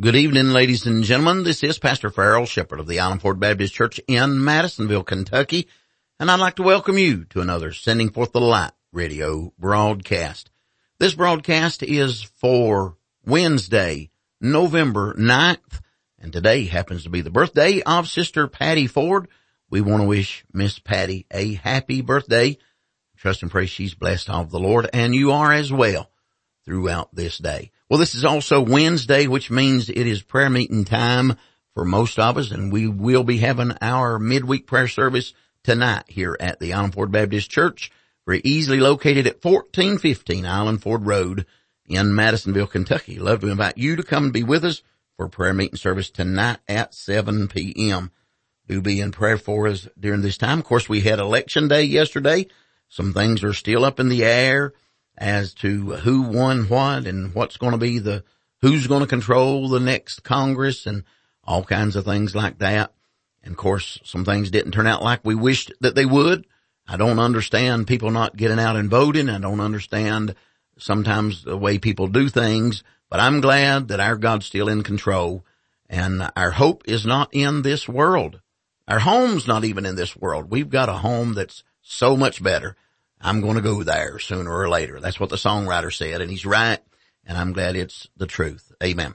Good evening, ladies and gentlemen. This is Pastor Farrell Shepherd of the Island Ford Baptist Church in Madisonville, Kentucky, and I'd like to welcome you to another Sending Forth the Light radio broadcast. This broadcast is for Wednesday, November 9th, and today happens to be the birthday of Sister Patty Ford. We want to wish Miss Patty a happy birthday. Trust and pray she's blessed of the Lord, and you are as well throughout this day. Well, this is also Wednesday, which means it is prayer meeting time for most of us, and we will be having our midweek prayer service tonight here at the Island Ford Baptist Church. Very easily located at 1415 Island Ford Road in Madisonville, Kentucky. Love to invite you to come and be with us for prayer meeting service tonight at 7 p.m. Do be in prayer for us during this time. Of course, we had election day yesterday. Some things are still up in the air as to who won what and what's going to be the, who's going to control the next Congress and all kinds of things like that. And of course, some things didn't turn out like we wished that they would. I don't understand people not getting out and voting. I don't understand sometimes the way people do things, but I'm glad that our God's still in control and our hope is not in this world. Our home's not even in this world. We've got a home that's so much better. I'm going to go there sooner or later. That's what the songwriter said and he's right. And I'm glad it's the truth. Amen.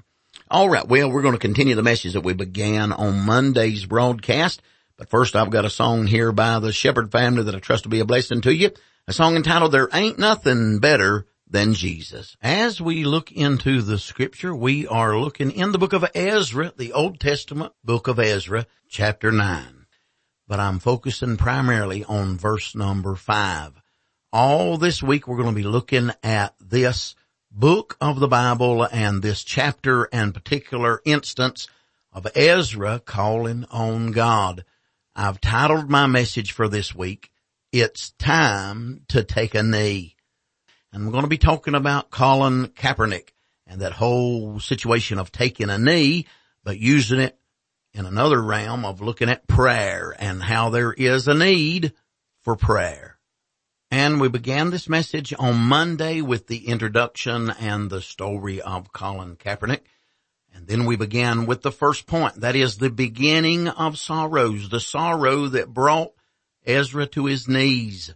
All right. Well, we're going to continue the message that we began on Monday's broadcast. But first I've got a song here by the Shepherd family that I trust to be a blessing to you. A song entitled There Ain't Nothing Better Than Jesus. As we look into the scripture, we are looking in the book of Ezra, the Old Testament book of Ezra, chapter nine. But I'm focusing primarily on verse number five all this week we're going to be looking at this book of the Bible and this chapter and particular instance of Ezra calling on God. I've titled my message for this week, It's Time to Take a Knee. And I'm going to be talking about Colin Kaepernick and that whole situation of taking a knee, but using it in another realm of looking at prayer and how there is a need for prayer. And we began this message on Monday with the introduction and the story of Colin Kaepernick. And then we began with the first point. That is the beginning of sorrows, the sorrow that brought Ezra to his knees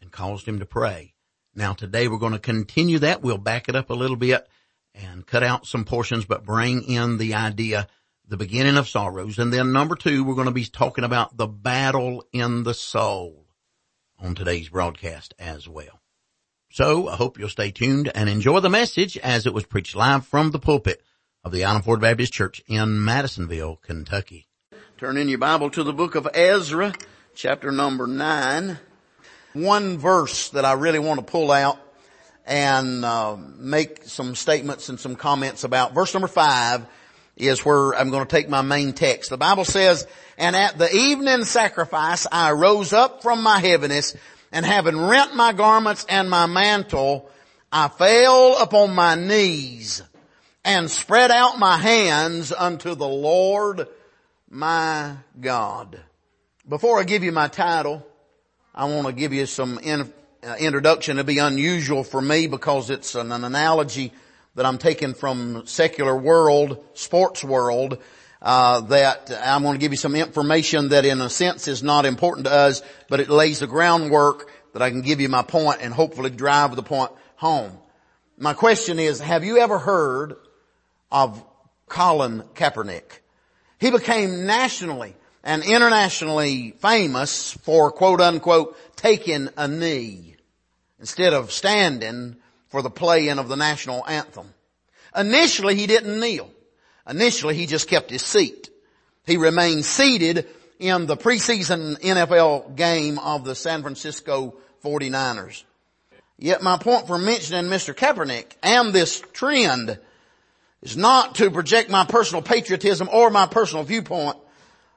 and caused him to pray. Now today we're going to continue that. We'll back it up a little bit and cut out some portions, but bring in the idea, the beginning of sorrows. And then number two, we're going to be talking about the battle in the soul on today's broadcast as well. So I hope you'll stay tuned and enjoy the message as it was preached live from the pulpit of the Island Ford Baptist Church in Madisonville, Kentucky. Turn in your Bible to the book of Ezra, chapter number nine. One verse that I really want to pull out and uh, make some statements and some comments about. Verse number five is where I'm going to take my main text. The Bible says, and at the evening sacrifice I rose up from my heaviness and having rent my garments and my mantle, I fell upon my knees and spread out my hands unto the Lord my God. Before I give you my title, I want to give you some in, uh, introduction. It'll be unusual for me because it's an, an analogy that I'm taking from secular world, sports world, uh, that I'm going to give you some information that in a sense is not important to us, but it lays the groundwork that I can give you my point and hopefully drive the point home. My question is, have you ever heard of Colin Kaepernick? He became nationally and internationally famous for quote unquote taking a knee instead of standing for the playing of the national anthem. Initially he didn't kneel. Initially he just kept his seat. He remained seated in the preseason NFL game of the San Francisco 49ers. Yet my point for mentioning Mr. Kaepernick and this trend is not to project my personal patriotism or my personal viewpoint,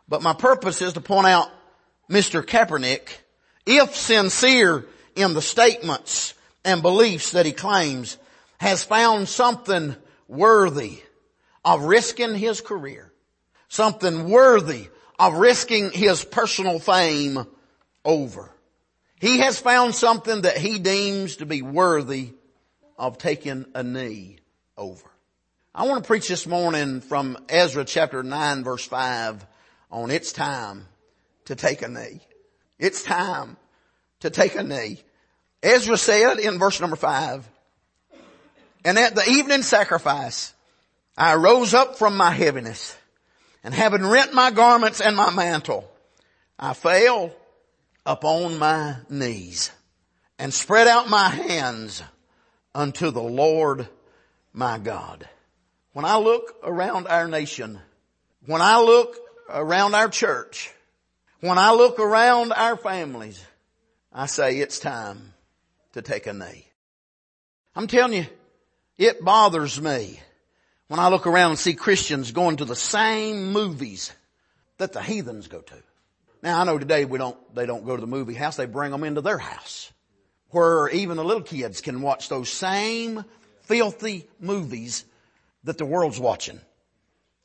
but my purpose is to point out Mr. Kaepernick, if sincere in the statements and beliefs that he claims has found something worthy of risking his career, something worthy of risking his personal fame over. He has found something that he deems to be worthy of taking a knee over. I want to preach this morning from Ezra chapter 9 verse 5 on it's time to take a knee. It's time to take a knee. Ezra said in verse number 5, and at the evening sacrifice, I rose up from my heaviness and having rent my garments and my mantle, I fell upon my knees and spread out my hands unto the Lord my God. When I look around our nation, when I look around our church, when I look around our families, I say it's time to take a knee. I'm telling you, it bothers me when I look around and see Christians going to the same movies that the heathens go to. Now I know today we don't, they don't go to the movie house, they bring them into their house. Where even the little kids can watch those same filthy movies that the world's watching.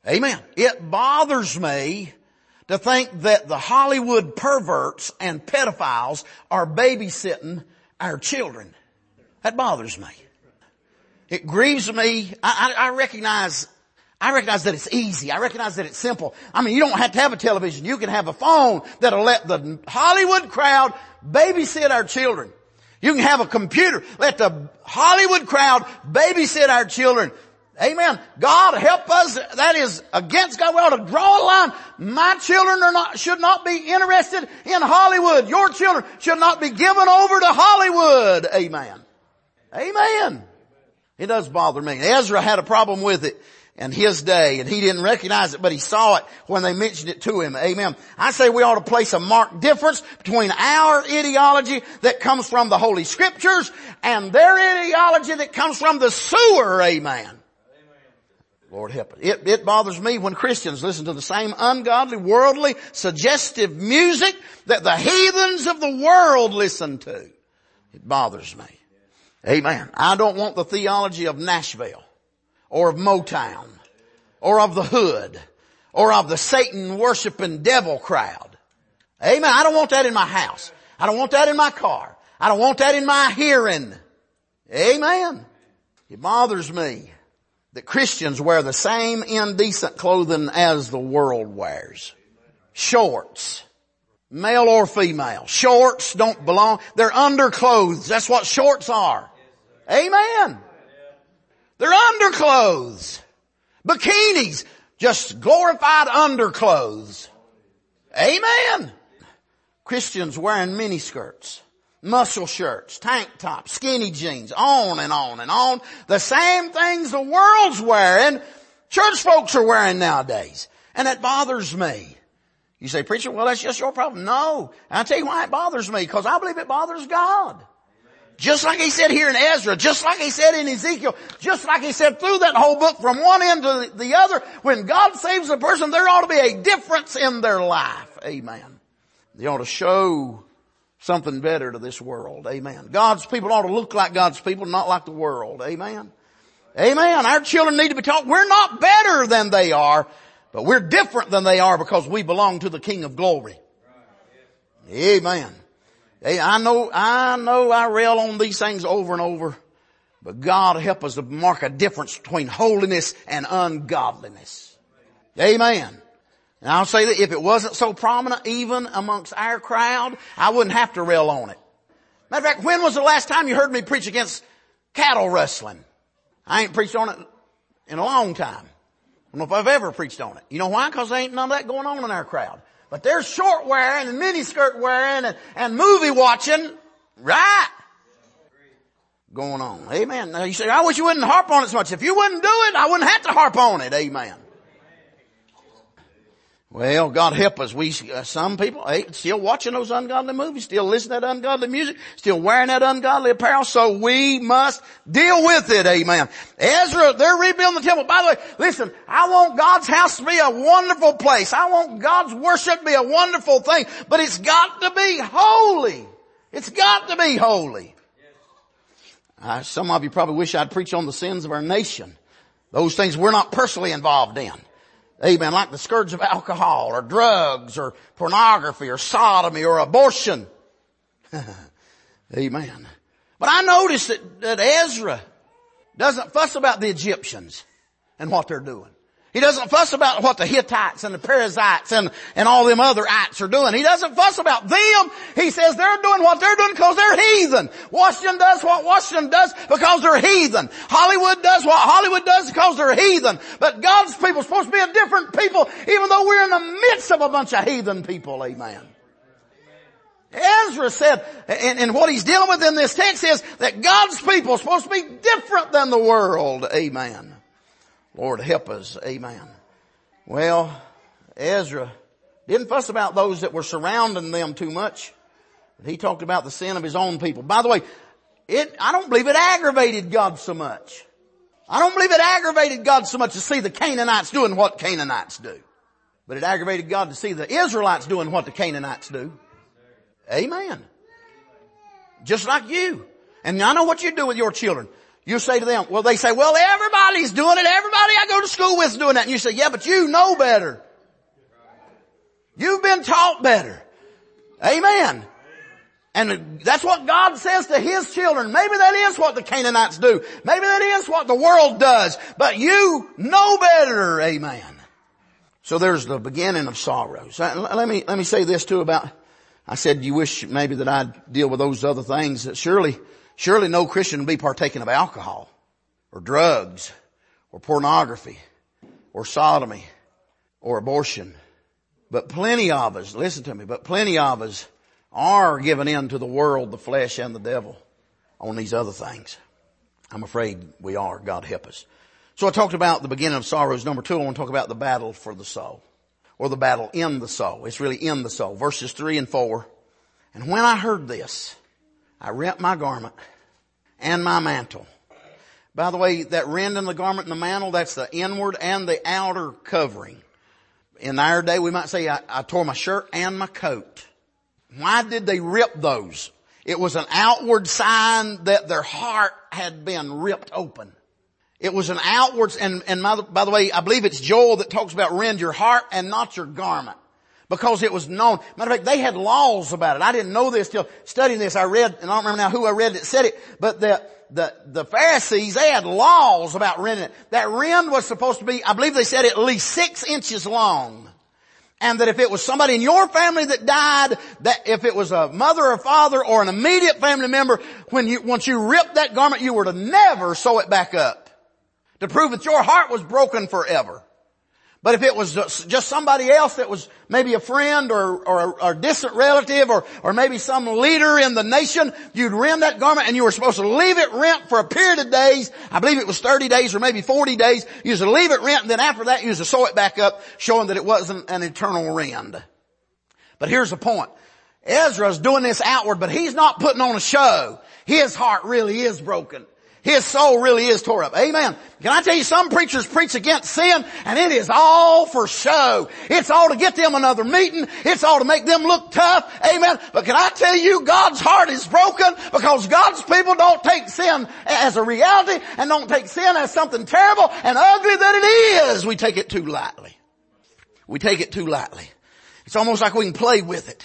Amen. It bothers me to think that the Hollywood perverts and pedophiles are babysitting our children. That bothers me. It grieves me. I, I, I, recognize, I recognize that it's easy. I recognize that it's simple. I mean, you don't have to have a television. You can have a phone that'll let the Hollywood crowd babysit our children. You can have a computer. Let the Hollywood crowd babysit our children. Amen. God help us. That is against God. We ought to draw a line. My children are not, should not be interested in Hollywood. Your children should not be given over to Hollywood. Amen. Amen. It does bother me. Ezra had a problem with it in his day and he didn't recognize it, but he saw it when they mentioned it to him. Amen. I say we ought to place a marked difference between our ideology that comes from the Holy Scriptures and their ideology that comes from the sewer. Amen. Lord help it. it. It bothers me when Christians listen to the same ungodly, worldly, suggestive music that the heathens of the world listen to. It bothers me. Amen. I don't want the theology of Nashville or of Motown or of the hood or of the Satan worshiping devil crowd. Amen. I don't want that in my house. I don't want that in my car. I don't want that in my hearing. Amen. It bothers me that Christians wear the same indecent clothing as the world wears. Shorts. Male or female. Shorts don't belong. They're underclothes. That's what shorts are. Amen. They're underclothes. Bikinis. Just glorified underclothes. Amen. Christians wearing miniskirts muscle shirts, tank tops, skinny jeans, on and on and on. The same things the world's wearing, church folks are wearing nowadays. And it bothers me. You say, preacher, well that's just your problem. No. I'll tell you why it bothers me, because I believe it bothers God. Just like he said here in Ezra, just like he said in Ezekiel, just like he said through that whole book from one end to the other, when God saves a person, there ought to be a difference in their life. Amen. They ought to show something better to this world. Amen. God's people ought to look like God's people, not like the world. Amen. Amen. Our children need to be taught we're not better than they are, but we're different than they are because we belong to the King of glory. Amen. Hey, I know, I know I rail on these things over and over, but God help us to mark a difference between holiness and ungodliness. Amen. And I'll say that if it wasn't so prominent even amongst our crowd, I wouldn't have to rail on it. Matter of fact, when was the last time you heard me preach against cattle rustling? I ain't preached on it in a long time. I don't know if I've ever preached on it. You know why? Cause there ain't none of that going on in our crowd. But there's short wearing and miniskirt wearing and, and movie watching, right? Going on. Amen. Now you say, I wish you wouldn't harp on it so much. If you wouldn't do it, I wouldn't have to harp on it. Amen. Well, God help us. We, uh, some people, hey, still watching those ungodly movies, still listening to that ungodly music, still wearing that ungodly apparel, so we must deal with it, amen. Ezra, they're rebuilding the temple. By the way, listen, I want God's house to be a wonderful place. I want God's worship to be a wonderful thing, but it's got to be holy. It's got to be holy. Uh, some of you probably wish I'd preach on the sins of our nation. Those things we're not personally involved in. Amen. Like the scourge of alcohol or drugs or pornography or sodomy or abortion. Amen. But I noticed that, that Ezra doesn't fuss about the Egyptians. and what they're doing. He doesn't fuss about what the Hittites and the Perizzites and, and all them other ites are doing. He doesn't fuss about them. He says they're doing what they're doing because they're heathen. Washington does what Washington does because they're heathen. Hollywood does what Hollywood does because they're heathen. But God's people are supposed to be a different people even though we're in the midst of a bunch of heathen people. Amen. Ezra said, and, and, what he's dealing with in this text is that God's people are supposed to be different than the world. Amen. Lord help us. Amen. Well, Ezra didn't fuss about those that were surrounding them too much. He talked about the sin of his own people. By the way, it, I don't believe it aggravated God so much. I don't believe it aggravated God so much to see the Canaanites doing what Canaanites do. But it aggravated God to see the Israelites doing what the Canaanites do. Amen. Just like you. And I know what you do with your children. You say to them, well they say, well everybody's doing it, everybody I go to school with is doing that. And you say, yeah, but you know better. You've been taught better. Amen. And that's what God says to His children. Maybe that is what the Canaanites do. Maybe that is what the world does. But you know better. Amen. So there's the beginning of sorrows. Uh, let me, let me say this too about I said, you wish maybe that I'd deal with those other things. that Surely, surely no Christian would be partaking of alcohol or drugs or pornography or sodomy or abortion. But plenty of us, listen to me, but plenty of us are giving in to the world, the flesh and the devil on these other things. I'm afraid we are. God help us. So I talked about the beginning of sorrows. Number two, I want to talk about the battle for the soul or the battle in the soul. It's really in the soul. Verses three and four. And when I heard this, I rent my garment and my mantle. By the way, that rend in the garment and the mantle, that's the inward and the outer covering. In our day, we might say I, I tore my shirt and my coat. Why did they rip those? It was an outward sign that their heart had been ripped open. It was an outwards, and, and by the way, I believe it's Joel that talks about rend your heart and not your garment. Because it was known. Matter of fact, they had laws about it. I didn't know this till studying this. I read, and I don't remember now who I read that said it, but the, the, the Pharisees, they had laws about rending it. That rend was supposed to be, I believe they said at least six inches long. And that if it was somebody in your family that died, that if it was a mother or father or an immediate family member, when you, once you ripped that garment, you were to never sew it back up to prove that your heart was broken forever. But if it was just somebody else that was maybe a friend or, or, a distant relative or, or maybe some leader in the nation, you'd rend that garment and you were supposed to leave it rent for a period of days. I believe it was 30 days or maybe 40 days. You used to leave it rent and then after that you used to sew it back up showing that it wasn't an eternal rend. But here's the point. Ezra's doing this outward, but he's not putting on a show. His heart really is broken. His soul really is tore up. Amen. Can I tell you, some preachers preach against sin and it is all for show. It's all to get them another meeting. It's all to make them look tough. Amen. But can I tell you, God's heart is broken because God's people don't take sin as a reality and don't take sin as something terrible and ugly that it is. We take it too lightly. We take it too lightly. It's almost like we can play with it.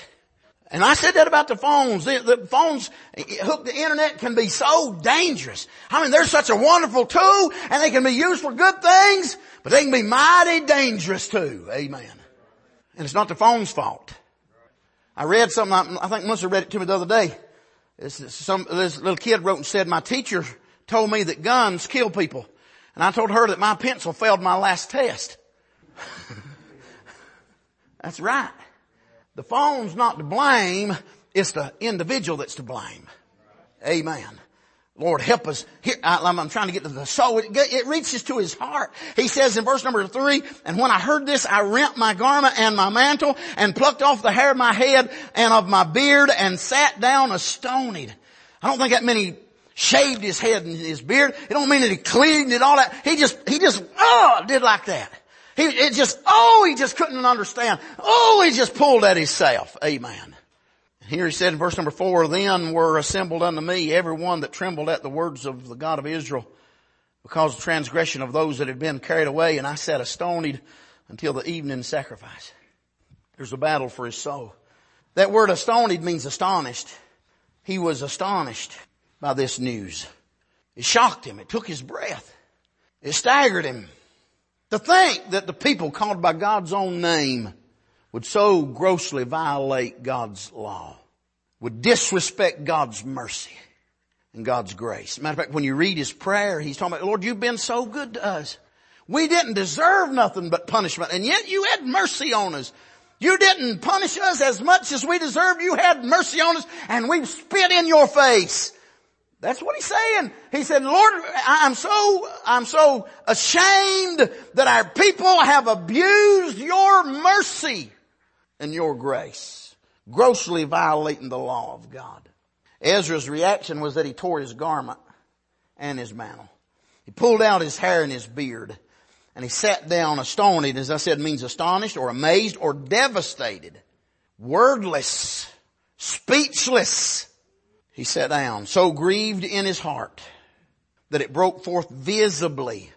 And I said that about the phones. The, the phones hooked the internet can be so dangerous. I mean, they're such a wonderful tool and they can be used for good things, but they can be mighty dangerous too. Amen. And it's not the phone's fault. I read something, I think Melissa read it to me the other day. This, some, this little kid wrote and said, my teacher told me that guns kill people. And I told her that my pencil failed my last test. That's right. The phone's not to blame, it's the individual that's to blame. Amen. Lord help us. Here, I, am trying to get to the soul. It, it, reaches to his heart. He says in verse number three, and when I heard this, I rent my garment and my mantle and plucked off the hair of my head and of my beard and sat down astonied. I don't think that many shaved his head and his beard. It don't mean that he cleaned it all that. He just, he just, oh, did like that. He, it just, oh, he just couldn't understand. Oh, he just pulled at himself. Amen. Here he said in verse number four, then were assembled unto me every one that trembled at the words of the God of Israel because of transgression of those that had been carried away. And I sat astonied until the evening sacrifice. There's a battle for his soul. That word astonied means astonished. He was astonished by this news. It shocked him. It took his breath. It staggered him. To think that the people called by God's own name would so grossly violate God's law, would disrespect God's mercy and God's grace. Matter of fact, when you read his prayer, he's talking about, Lord, you've been so good to us. We didn't deserve nothing but punishment, and yet you had mercy on us. You didn't punish us as much as we deserved. You had mercy on us, and we spit in your face. That's what he's saying. He said, Lord, I'm so, I'm so ashamed that our people have abused your mercy and your grace, grossly violating the law of God. Ezra's reaction was that he tore his garment and his mantle. He pulled out his hair and his beard and he sat down astonished, as I said, means astonished or amazed or devastated, wordless, speechless. He sat down, so grieved in his heart that it broke forth visibly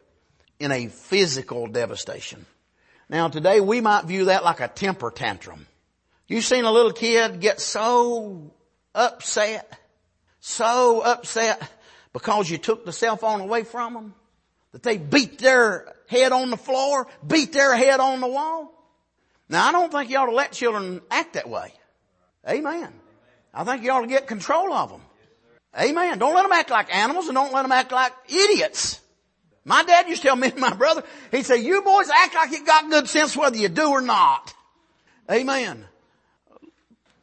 in a physical devastation. Now today we might view that like a temper tantrum. You've seen a little kid get so upset, so upset because you took the cell phone away from them that they beat their head on the floor, beat their head on the wall. Now I don't think you ought to let children act that way. Amen. I think you ought to get control of them. Amen. Don't let them act like animals and don't let them act like idiots. My dad used to tell me and my brother, he'd say, you boys act like you got good sense whether you do or not. Amen.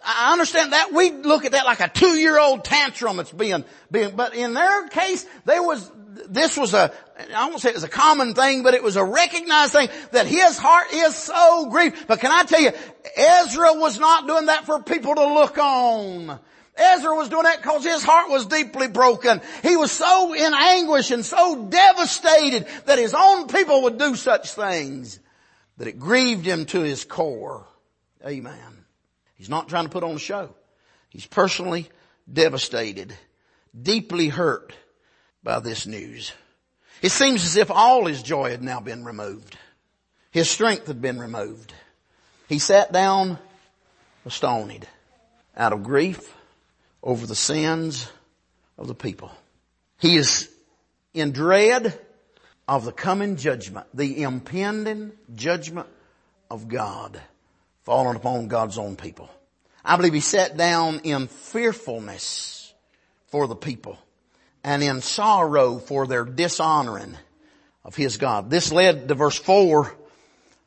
I understand that. We look at that like a two-year-old tantrum that's being, being, but in their case, there was, this was a, I won't say it was a common thing, but it was a recognized thing that his heart is so grieved. But can I tell you, Ezra was not doing that for people to look on. Ezra was doing that because his heart was deeply broken. He was so in anguish and so devastated that his own people would do such things that it grieved him to his core. Amen. He's not trying to put on a show. He's personally devastated, deeply hurt by this news. It seems as if all his joy had now been removed. His strength had been removed. He sat down astonished out of grief over the sins of the people. He is in dread of the coming judgment, the impending judgment of God falling upon God's own people. I believe he sat down in fearfulness for the people and in sorrow for their dishonoring of his God. This led to verse four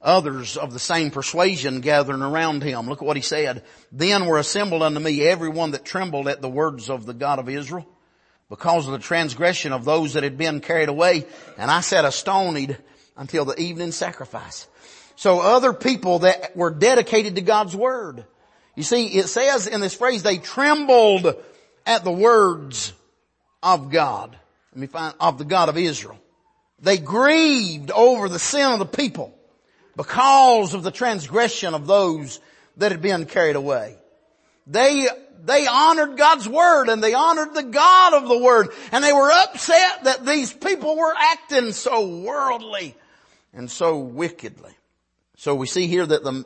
others of the same persuasion gathering around him. Look at what he said. Then were assembled unto me everyone that trembled at the words of the God of Israel because of the transgression of those that had been carried away. And I sat astonied until the evening sacrifice. So other people that were dedicated to God's word. You see, it says in this phrase, they trembled at the words of God. Let me find, of the God of Israel. They grieved over the sin of the people because of the transgression of those that had been carried away. They, they honored God's word and they honored the God of the word and they were upset that these people were acting so worldly and so wickedly. So we see here that the,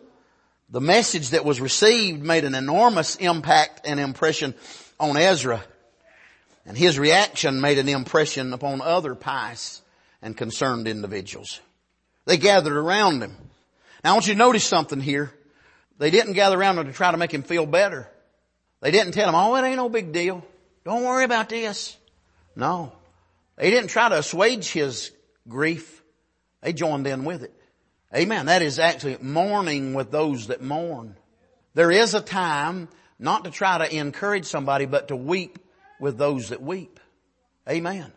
the message that was received made an enormous impact and impression on Ezra and his reaction made an impression upon other pious and concerned individuals. They gathered around him. Now I want you to notice something here. They didn't gather around him to try to make him feel better. They didn't tell him, oh, it ain't no big deal. Don't worry about this. No. They didn't try to assuage his grief. They joined in with it. Amen. That is actually mourning with those that mourn. There is a time not to try to encourage somebody, but to weep with those that weep. Amen.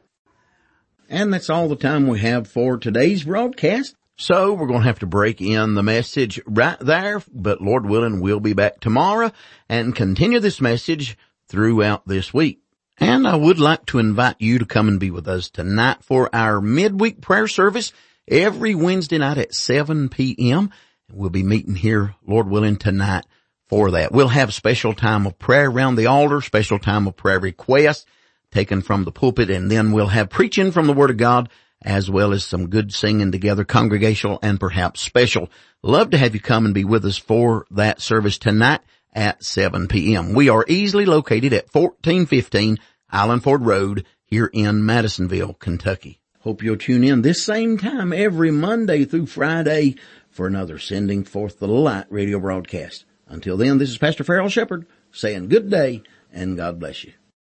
And that's all the time we have for today's broadcast. So we're going to have to break in the message right there, but Lord willing, we'll be back tomorrow and continue this message throughout this week. And I would like to invite you to come and be with us tonight for our midweek prayer service every Wednesday night at 7 p.m. We'll be meeting here, Lord willing, tonight for that. We'll have special time of prayer around the altar, special time of prayer requests taken from the pulpit, and then we'll have preaching from the Word of God as well as some good singing together, congregational and perhaps special. Love to have you come and be with us for that service tonight at 7 p.m. We are easily located at 1415 Island Ford Road here in Madisonville, Kentucky. Hope you'll tune in this same time every Monday through Friday for another Sending Forth the Light radio broadcast. Until then, this is Pastor Farrell Shepherd saying good day and God bless you.